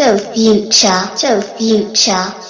So Future, So Future.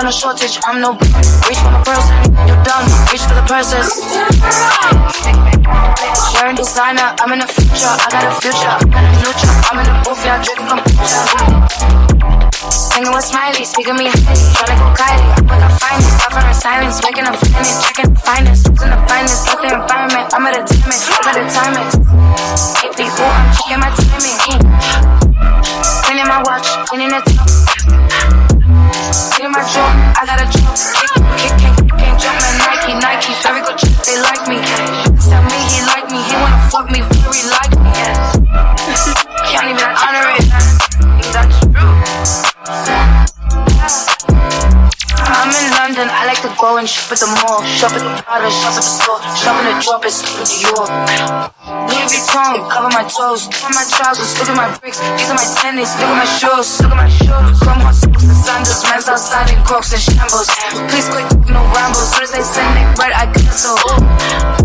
got no shortage. I'm no reach for the person. You're done. Reach for the purses. designer, I'm in the future. I got a future, I got a neutral. I'm in the booth, yeah, drinking kombucha. Singing with Smiley, speaking me highly. Trying to go Kylie, I'm with the finest. Suffering silence, making them finish. Checking the finest, losing the finest. Look the environment, I'm at a timing. I got a timing. AP, ooh, I'm checking my timing. Cleaning my watch, cleaning the top. Cleaning my jaw, I got a job. Kick, kick, kick, can't jump, man. Nike, Nike, very good chick, they like me. Tell me he like me, he wanna fuck me, very like me. Can't even honor it. That's true. I'm in London, I like to go and shop at the mall. Shop at the Prada, shop at the store. In the drop, it's to York. Louis Vuitton, cover my toes. At my trousers, look at my bricks. These are my tennis, look at my shoes. Look at my shoes. Chrome on socks and sandals. Men's outside in crocs and shambles. Please quick, no rambles. Soon as they send it bread, I got cancel.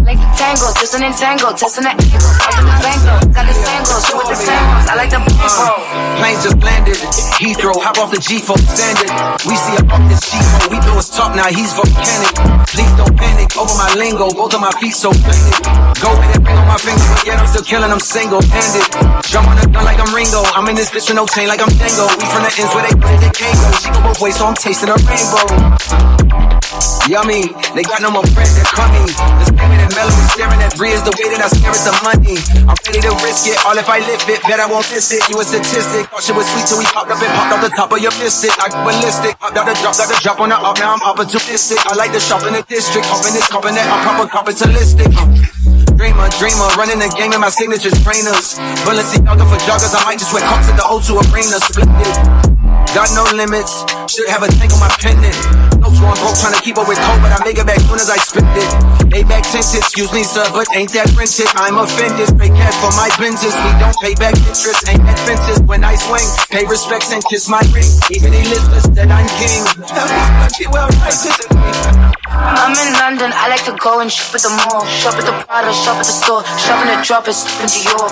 Like the tango, just an entangle. Testing the angle. I'm the bango. Got the sangles, shoot with the sangles. I like the bankroll. Planes just landed. Heathrow, hop off the G4 standard. We see up this G4, we do his talk now, he's volcanic. Please don't panic over my lingo, both of my feet so planted. Go with it, ring on my finger, but yet I'm still killing, I'm single handed. Jump on the gun like I'm Ringo. I'm in this bitch with no chain like I'm Django. We from the ends where they put it, they can't go. She go both ways, so I'm tasting a rainbow. Yummy, they got no more bread, they're coming. The screaming and mellow, staring at Bree is the way that I stare at the money. I'm ready to risk it, all if I lift it, bet I won't miss it. You a statistic, thought shit was sweet till we popped up and popped off the top of your biscuit. I go ballistic, popped out the drop, got the drop on the up, now I'm opportunistic. I like to shop in the district, hopping this, copping that, I'm proper capitalistic. Uh, dreamer, dreamer, running the game in my signatures, trainers. Balenciaga for joggers, I might just wear cups at the O2 Arena, Split it. Got no limits, should have a tank on my pendant. No sworn broke trying to keep up with cold, but I make it back soon as I spend it. They back tinted, excuse me, sir, but ain't that rented? I'm offended. Pay cash for my Benzes, we don't pay back interest. Ain't that fences when I swing. Pay respects and kiss my ring. Even they listeners that I'm king. These country well and I'm in London, I like to go and shop at the mall. Shop at the Prada, shop at the store. Shop in the drop, it's in Dior.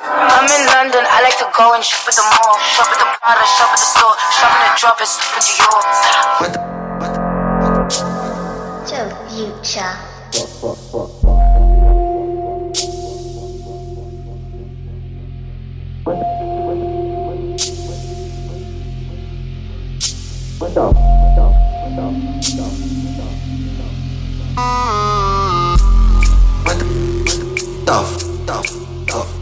I'm in London, I like to go and shop at the mall. Shop at the Prada, shop at the store. Shop in the drop, it's in Dior. So Future. What the, what what the, what the, tough, the? tough.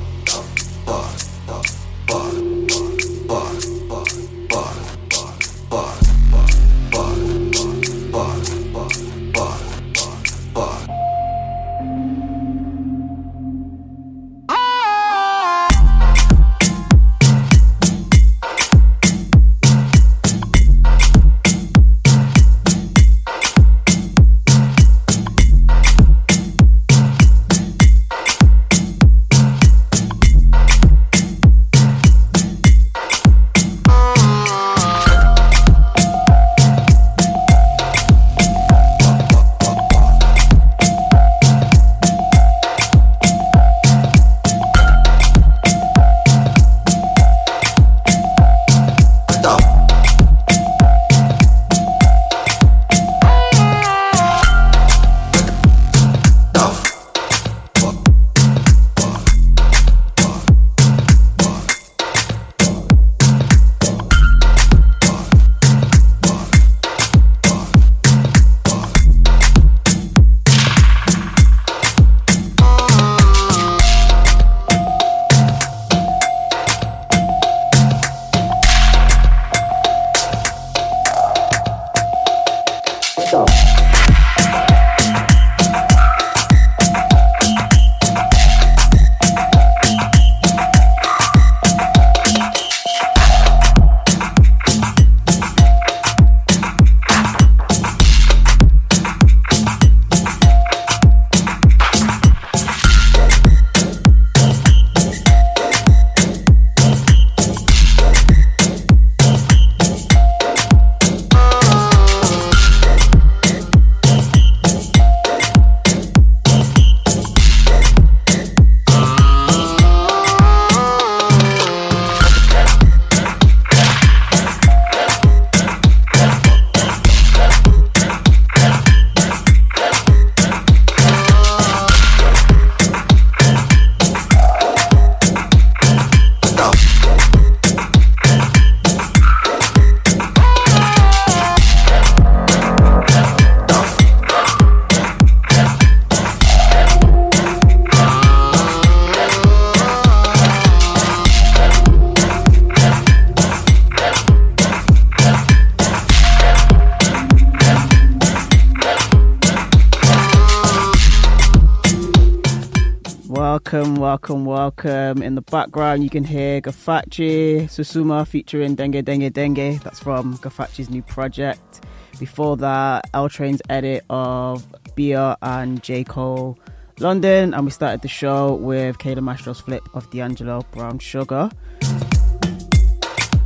In the background, you can hear Gafacci Susuma featuring Dengue Dengue Dengue. That's from Gafacci's new project. Before that, L Train's edit of Bia and J. Cole London. And we started the show with Kayla Mastro's flip of D'Angelo Brown Sugar.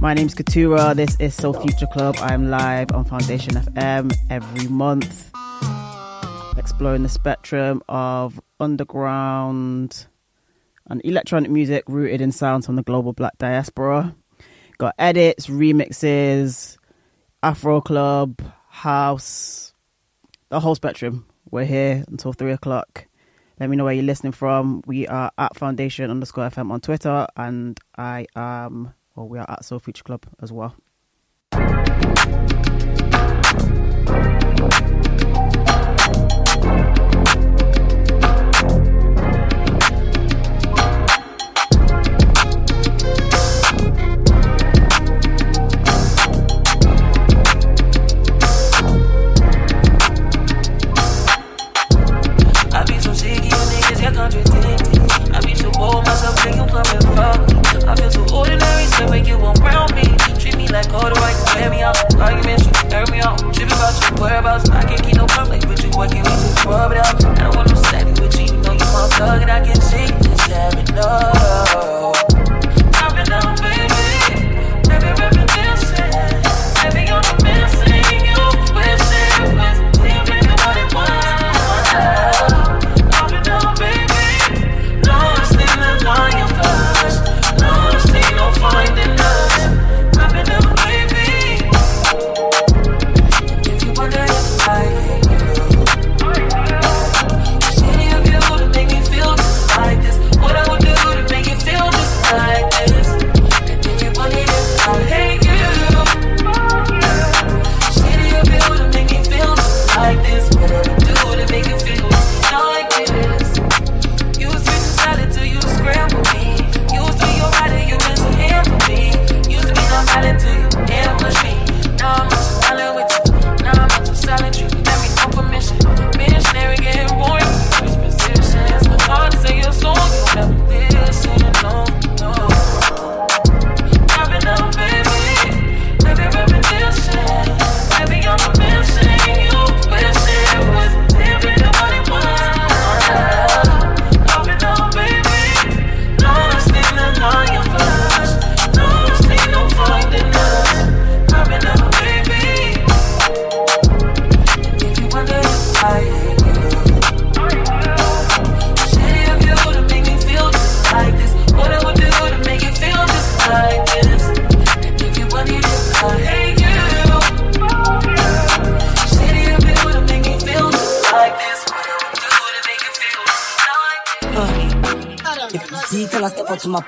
My name's K2RAH. This is So Future Club. I'm live on Foundation FM every month exploring the spectrum of underground and electronic music rooted in sounds from the global black diaspora. Got edits, remixes, Afro Club, House, the whole spectrum. We're here until three o'clock. Let me know where you're listening from. We are at Foundation underscore FM on Twitter, and I am, or we are at So Future Club as well. Boy. Can we just rub it out? I don't want no steady with you. You know you my thug, and I can see this having no.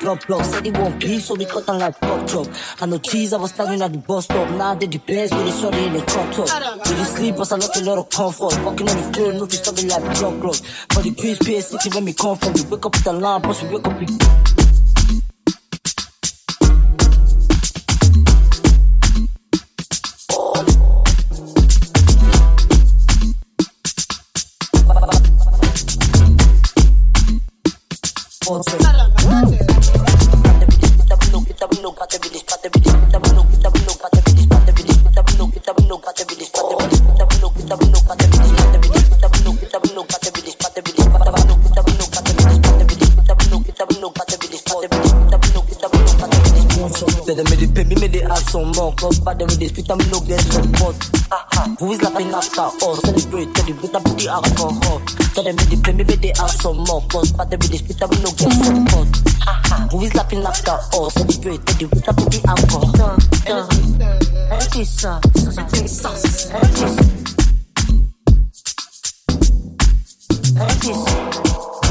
Plug plug. Said he won't be, so we cut on like pork chop. I know cheese, I was standing at the bus stop. Now they the place with the shorty in the truck top. With the sleep, but I lost a lot of comfort. Walking on the floor, no to stop like block But the peace, PS City, when we come from, we wake up with the alarm, but we wake up with. Kita me they have some more cause. But they be spit and be no get support. Uh-huh. Who is laughing after us? Celebrate, tell you, with a booty alcohol. Tell them, me the play, me they have some more. Cause, but the really spit, me no get support. Uh-huh. Who is laughing after us? Celebrate, tell you, with a booty alcohol. Elisa, Elisa, Elisa. Elisa. Oh,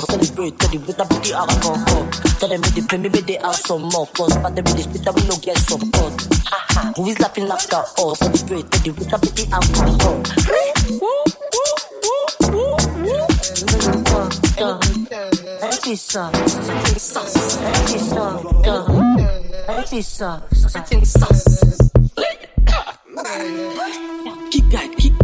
celebrate, tell you with a booty alcohol. Tell them with the play me with the ask some more. Cause but them with the spit we no get support. Who is laughing after us? Celebrate, tell you with a booty alcohol. Elisa, Elisa, Elisa, Elisa. Keep that, keep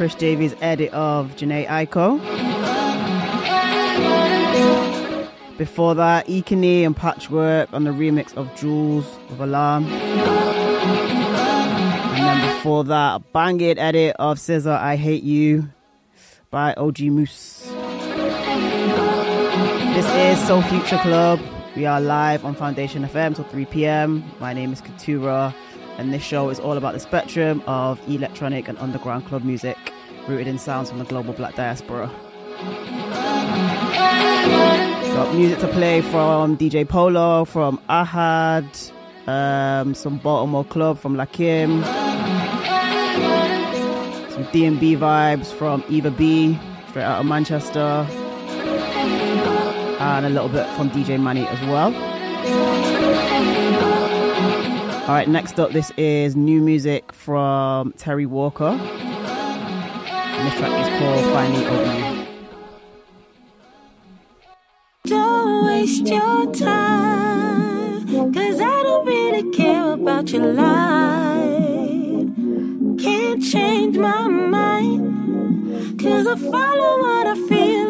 Chris Davies edit of Jhené Aiko. Before that, Ekene and Patchwork on the remix of Jewels of Alarm. And then before that, a banging edit of SZA I Hate You by OG Moose. This is So Future Club. We are live on Foundation FM till 3 p.m. My name is K2RAH and this show is all about the spectrum of electronic and underground club music rooted in sounds from the global black diaspora. Got music to play from DJ Polo, from Ahad, um, some Baltimore Club from Lakim, some DMB vibes from Eva B, straight out of Manchester, and a little bit from DJ Manny as well. All right, next up, this is new music from Terry Walker. And this track is called Finally You. Don't waste your time, cause I don't really care about your life. Can't change my mind, cause I follow what I feel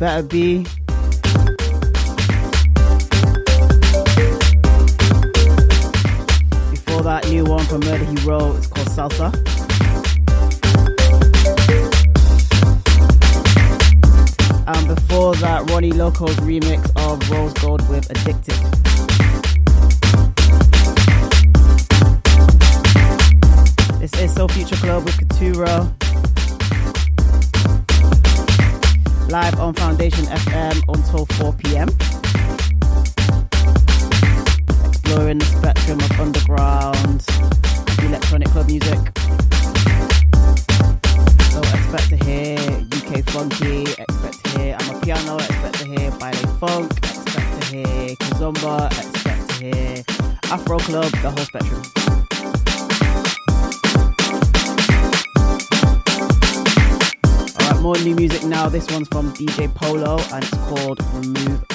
Better Be. Before that, new one from Murder He Wrote. It's called Salsa. And before that, Ronnie Loco's remix of Rose Gold with Addicted. This is So Future Club with K2RAH. Live on Foundation FM until 4 pm. Now. This one's from DJ Polo and it's called Remove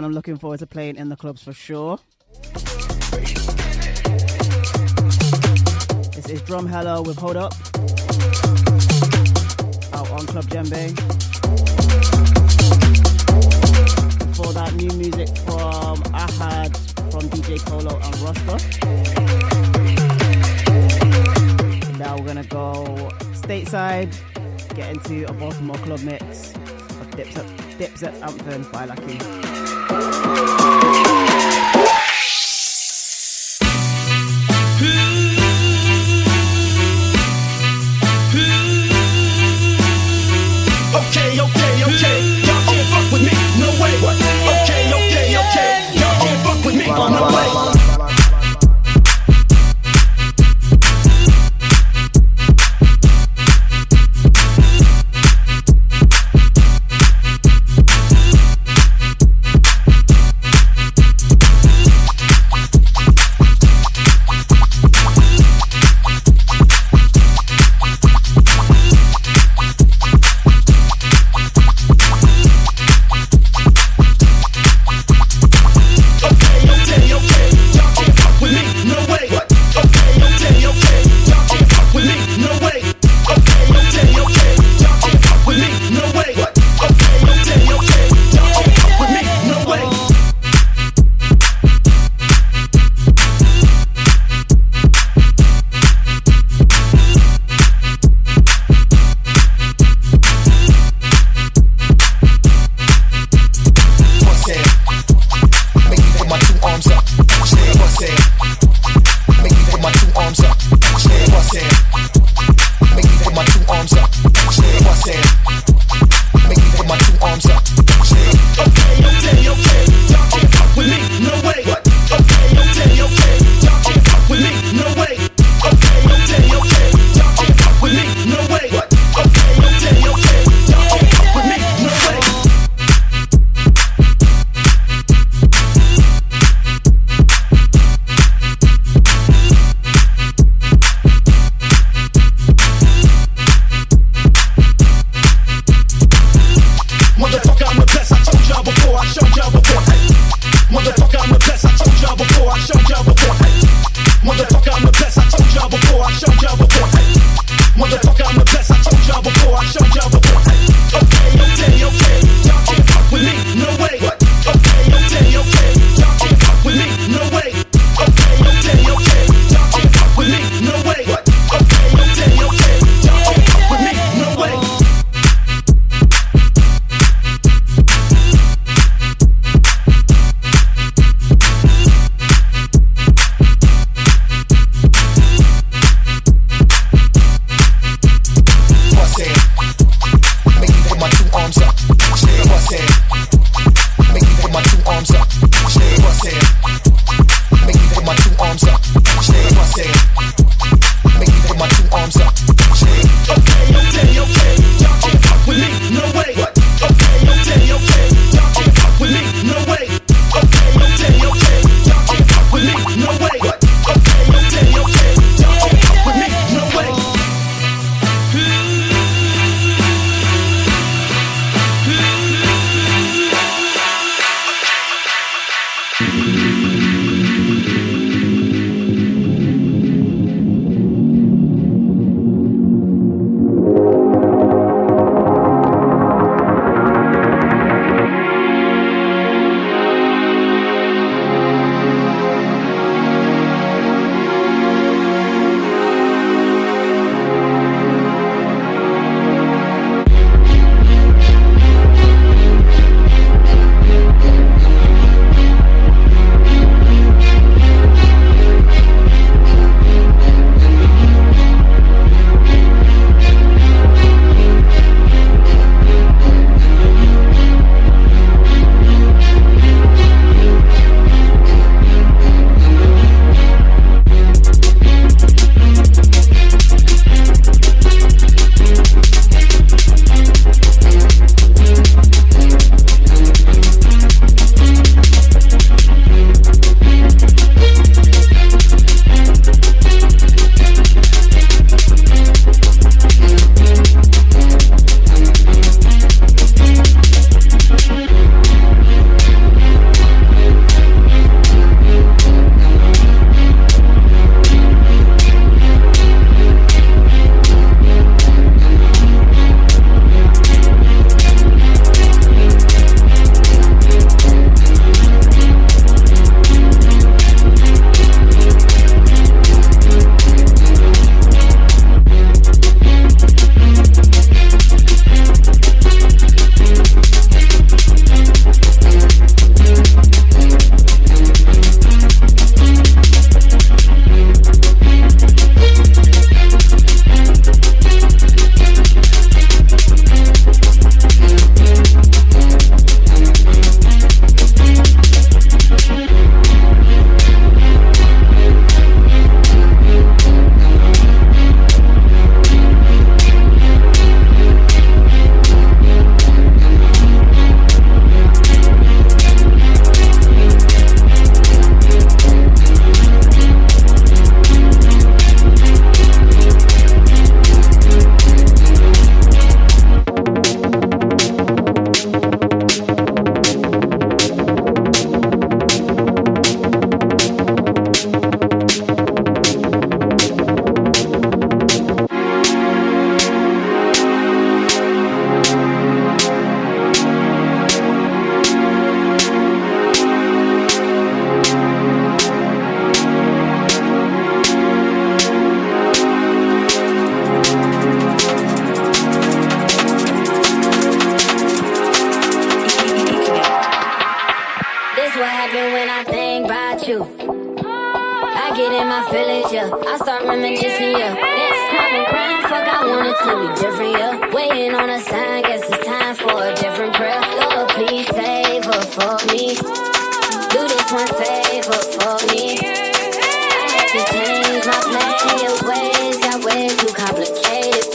one I'm looking forward to playing in the clubs for sure. This is Drum Drumhella with Hold Up out on Club Djembe. For that new music from Ahad from DJ Polo and Rasta. Now we're gonna go stateside, get into a Baltimore club mix of Dipset, Dipset Anthem by Lucky. Okay,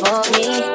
for me.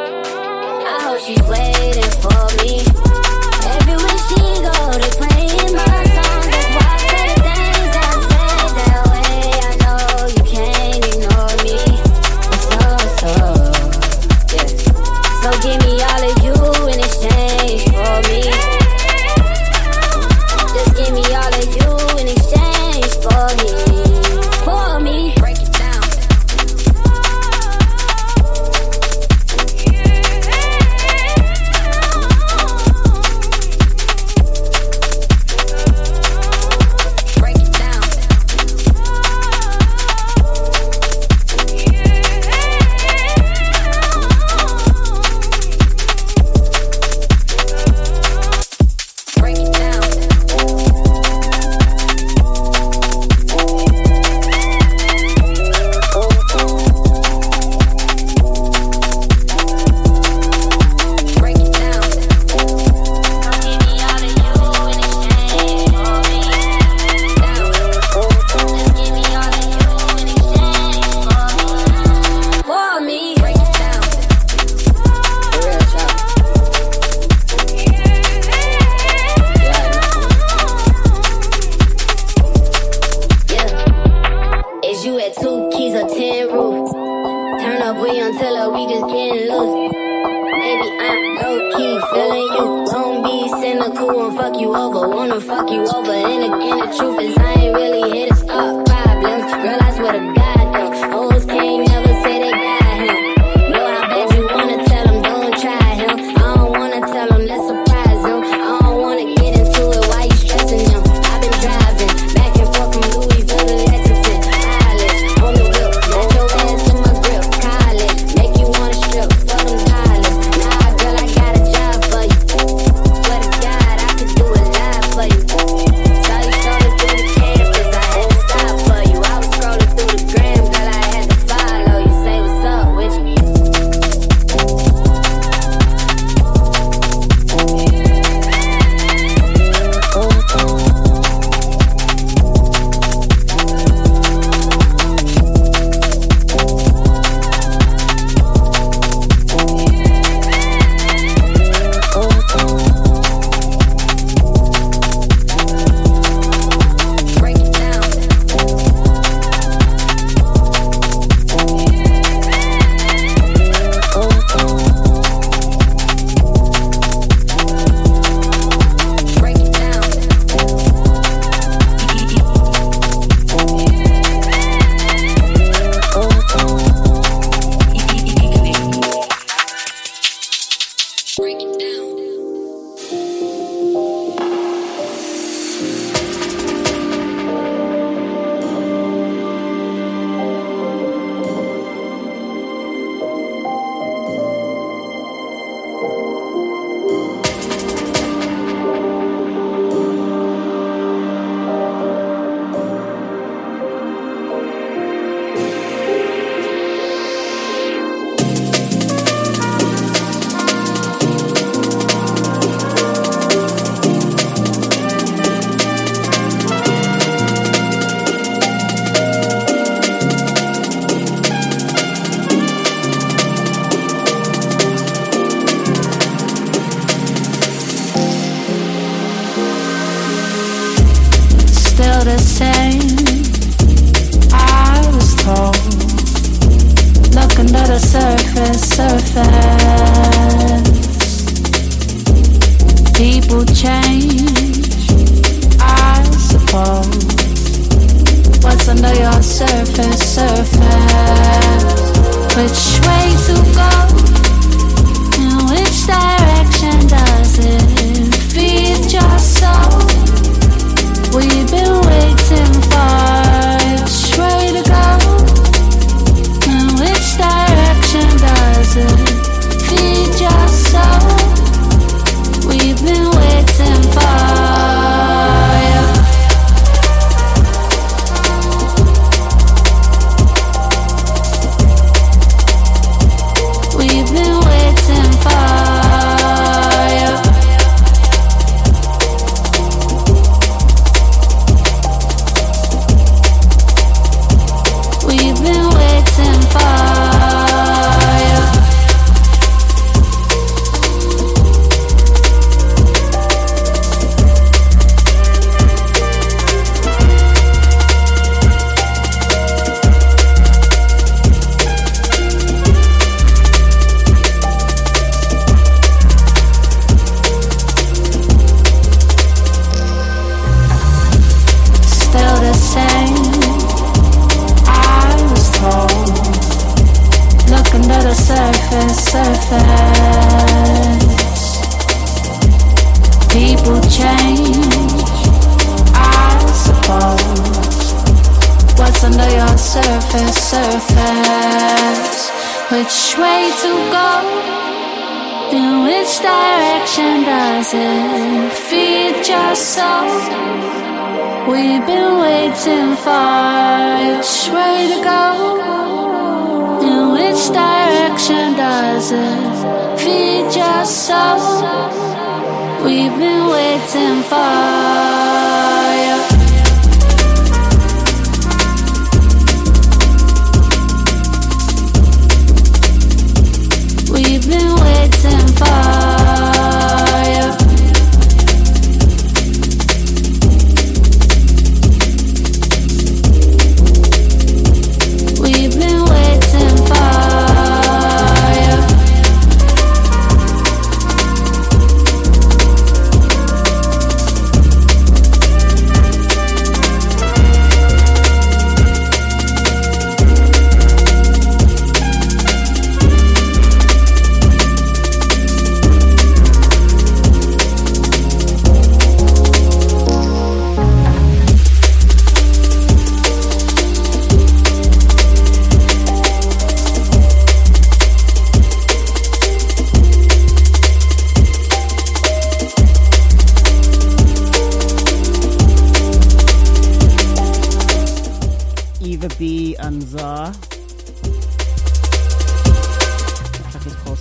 We've been waiting for which way to go. Direction does it feed your soul? We've been waiting for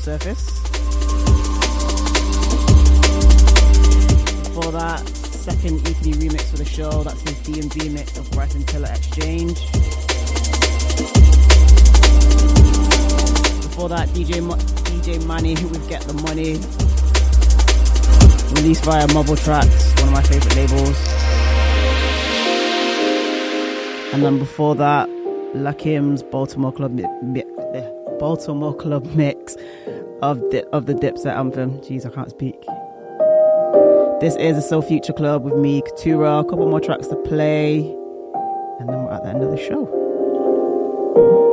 Surface. That, second EP remix for the show. That's his D&B mix of Bryson Tiller Exchange. Before that, DJ Mo- DJ Manny with Get the Money. Released via Mobile Tracks, one of my favorite labels. And then before that, Lakim's Baltimore Club mi- mi- Baltimore Club mix of the of the Dipset anthem. Jeez, I can't speak. This is a So Future Club with me, K2RAH. A couple more tracks to play, and then we're at the end of the show.